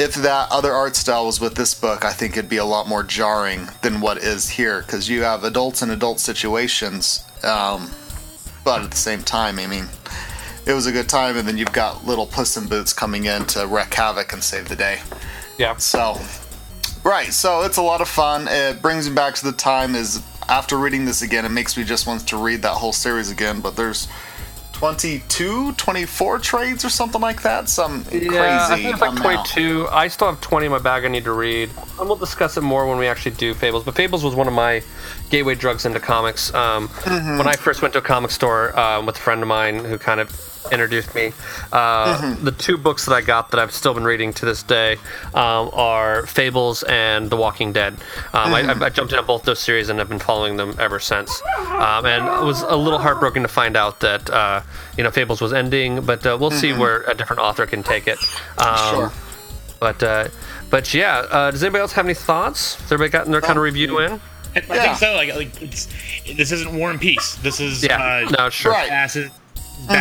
if that other art style was with this book, I think it'd be a lot more jarring than what is here because you have adults in adult situations, um, but at the same time, I mean, it was a good time, and then you've got little Puss in Boots coming in to wreak havoc and save the day. Yeah. So, right, so it's a lot of fun. It brings me back to the time. Is after reading this again, it makes me just want to read that whole series again. But there's 22, 24 trades or something like that. Some Yeah, I crazy think it's like amount. 22. I still have 20 in my bag I need to read. And we'll discuss it more when we actually do Fables. But Fables was one of my gateway drugs into comics. Um, Mm-hmm. When I first went to a comic store um, with a friend of mine who kind of introduced me, uh, Mm-hmm. the two books that I got that I've still been reading to this day um, are Fables and The Walking Dead. Um, Mm-hmm. I, I jumped into both those series and have been following them ever since. Um, and I was a little heartbroken to find out that uh, you know Fables was ending, but uh, we'll see where a different author can take it. Um, Mm-hmm. Sure. But uh, but yeah, uh, does anybody else have any thoughts? Has everybody gotten their kind of review in? I, I Yeah. think so. Like, like it's, this isn't War and Peace. This is Yeah. uh, No, sure. Right. Badasses,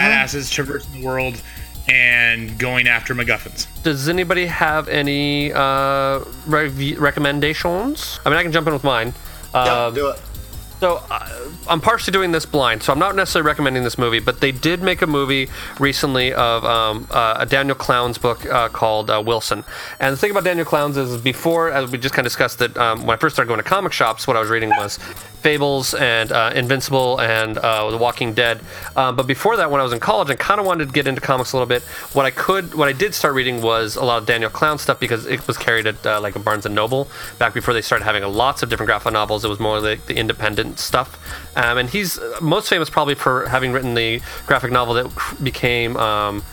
badasses traversing the world and going after MacGuffins. Does anybody have any uh, rev- recommendations? I mean, I can jump in with mine. Yeah, Um, do it. So uh, I'm partially doing this blind, so I'm not necessarily recommending this movie, but they did make a movie recently of um, uh, a Daniel Clowes book uh, called uh, Wilson. And the thing about Daniel Clowes is, before, as we just kind of discussed, that um, when I first started going to comic shops, what I was reading was Fables and uh, Invincible and uh, The Walking Dead. Um, but before that, when I was in college, I kind of wanted to get into comics a little bit. What I could, what I did start reading was a lot of Daniel Clowes stuff because it was carried at like Barnes and Noble back before they started having lots of different graphic novels. It was more like the independent stuff, um, and he's uh, most famous probably for having written the graphic novel that became. Um,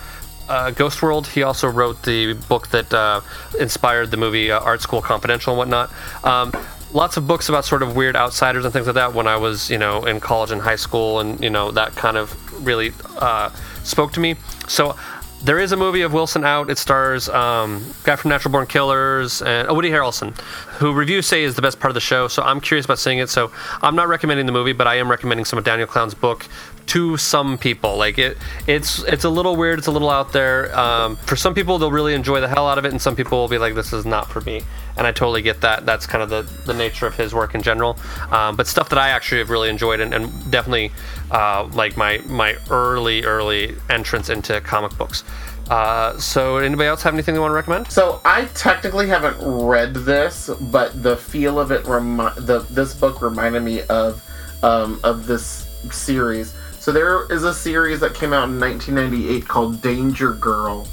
uh, Ghost World. He also wrote the book that uh, inspired the movie uh, Art School Confidential and whatnot. Um, lots of books about sort of weird outsiders and things like that when I was, you know, in college and high school, and you know that kind of really uh, spoke to me. So. There is a movie of Wilson out. It stars um, guy from Natural Born Killers and oh, Woody Harrelson, who reviews say is the best part of the show. So I'm curious about seeing it. So I'm not recommending the movie, but I am recommending some of Daniel Clowes' book to some people. Like it, it's it's a little weird. It's a little out there. Um, for some people, they'll really enjoy the hell out of it, and some people will be like, "This is not for me." And I totally get that. That's kind of the, the nature of his work in general. Um, but stuff that I actually have really enjoyed, and, and definitely uh, like my my early early entrance into comic books. Uh, so, anybody else have anything they want to recommend? So I technically haven't read this, but the feel of it remi- the this book reminded me of um, of this series. So there is a series that came out in 1998 called Danger Girl.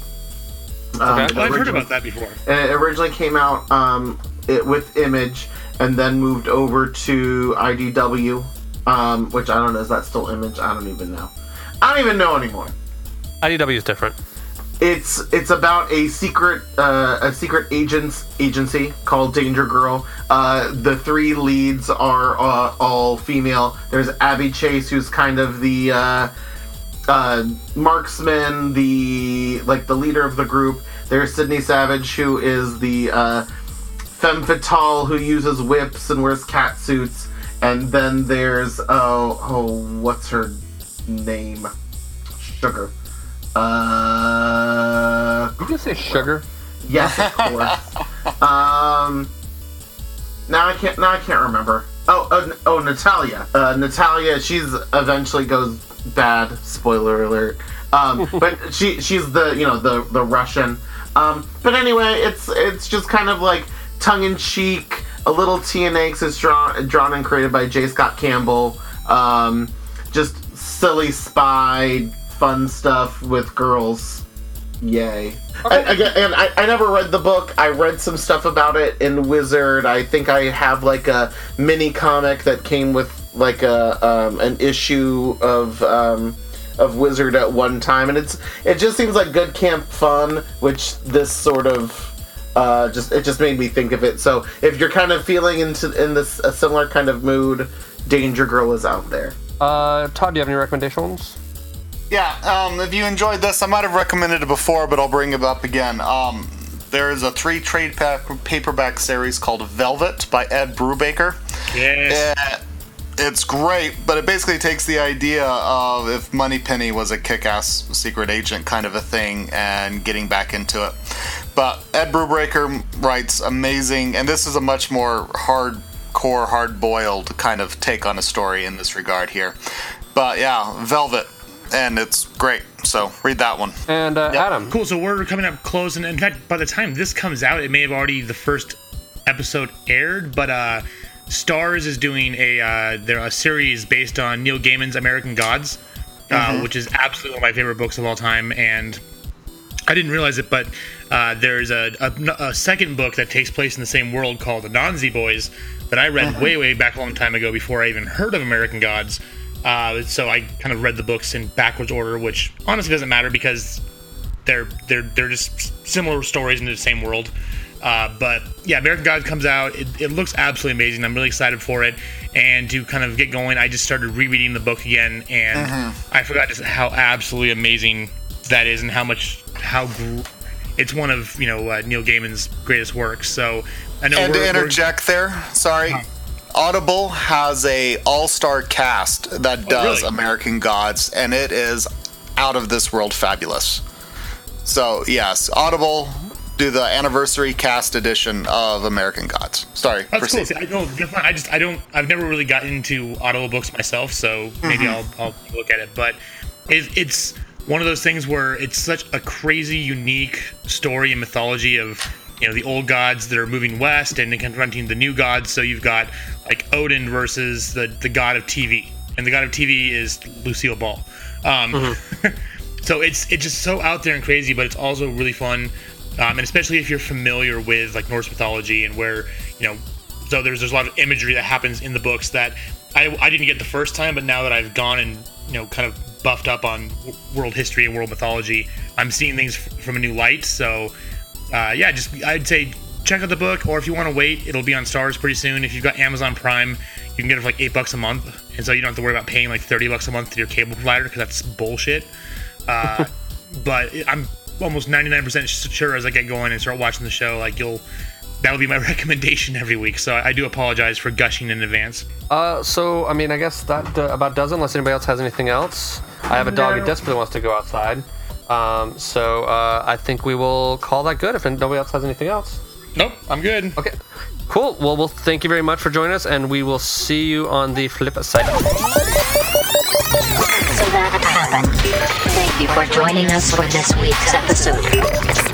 Um, Okay. I've heard about that before. and it originally came out um, it, with Image, and then moved over to IDW, um, which I don't know is that still Image? I don't even know. I don't even know anymore. IDW is different. It's it's about a secret uh, a secret agents agency called Danger Girl. Uh, the three leads are uh, all female. There's Abby Chase, who's kind of the uh, uh, marksman, the like the leader of the group. There's Sydney Savage, who is the uh, femme fatale who uses whips and wears cat suits. And then there's oh oh what's her name? Sugar. Uh, You can say sugar. yes, of course. um, now I can't. Now I can't remember. Oh, uh, oh, Natalia. Uh, Natalia. She's eventually goes bad. Spoiler alert. Um, but she she's the you know the the Russian. Um, but anyway, it's it's just kind of like tongue in cheek. A little TNX is drawn drawn and created by J. Scott Campbell. Um, just silly spy fun stuff with girls. Yay. I, again, and I, I never read the book. I read some stuff about it in Wizard. I think I have like a mini comic that came with like a um, an issue of um, of Wizard at one time, and it's it just seems like good camp fun, which this sort of uh, just it just made me think of it. So if you're kind of feeling into in this a similar kind of mood, Danger Girl is out there. Uh, Todd, do you have any recommendations? Yeah, um, if you enjoyed this, I might have recommended it before, but I'll bring it up again. Um, there is a three trade pa- paperback series called Velvet by Ed Brubaker. Yes. Eh, it's great, but it basically takes the idea of if Moneypenny was a kick-ass secret agent kind of a thing and getting back into it. But Ed Brubaker writes amazing, and this is a much more hardcore, hard-boiled kind of take on a story in this regard here. But yeah, Velvet, and it's great. So read that one. And uh, Adam. Cool. So we're coming up close, and in fact, by the time this comes out, it may have already the first episode aired. But uh, Starz is doing a uh, they're a series based on Neil Gaiman's American Gods, uh, which is absolutely one of my favorite books of all time, and I didn't realize it, but uh, there's a, a, a second book that takes place in the same world called The Anansi Boys that I read way, way back a long time ago before I even heard of American Gods. Uh, so I kind of read the books in backwards order, which honestly doesn't matter because they're they're they're just similar stories in the same world. Uh, but yeah, American Gods comes out. It, it looks absolutely amazing. I'm really excited for it. And to kind of get going, I just started rereading the book again, and I forgot just how absolutely amazing that is, and how much how gr- it's one of you know uh, Neil Gaiman's greatest works. So I know and to interject there, sorry. Audible has a all-star cast that oh, does really? American Gods, and it is out of this world fabulous. So yes, Audible do the anniversary cast edition of American Gods. Sorry, That's cool. proceed. See, I fine. I just I don't. I've never really gotten into audible books myself, so maybe mm-hmm. I'll I'll look at it. But it, it's one of those things where it's such a crazy, unique story and mythology of you know the old gods that are moving west and confronting the new gods. So you've got like Odin versus the the god of TV, and the god of TV is Lucille Ball. Um, so it's it's just so out there and crazy, but it's also really fun, um, and especially if you're familiar with like Norse mythology and where you know, so there's there's a lot of imagery that happens in the books that I I didn't get the first time, but now that I've gone and you know kind of buffed up on world history and world mythology, I'm seeing things from a new light. So uh, yeah, just I'd say check out the book, or if you want to wait, it'll be on Starz pretty soon. If you've got Amazon Prime, you can get it for like eight bucks a month, and so you don't have to worry about paying like thirty bucks a month to your cable provider because that's bullshit. Uh, but I'm almost 99% sure as I get going and start watching the show, like you'll that'll be my recommendation every week. So I do apologize for gushing in advance. Uh, so I mean, I guess that uh, about does it, unless anybody else has anything else. I have a dog who desperately wants to go outside. Um, so uh, I think we will call that good if nobody else has anything else. Nope, I'm good. Okay. Cool. Well, well, thank you very much for joining us, and we will see you on the flip side. So that happened. Thank you for joining us for this week's episode.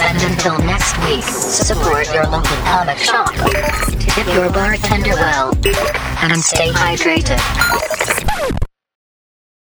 And until next week, support your local comic shop. Tip your bartender well. And stay hydrated.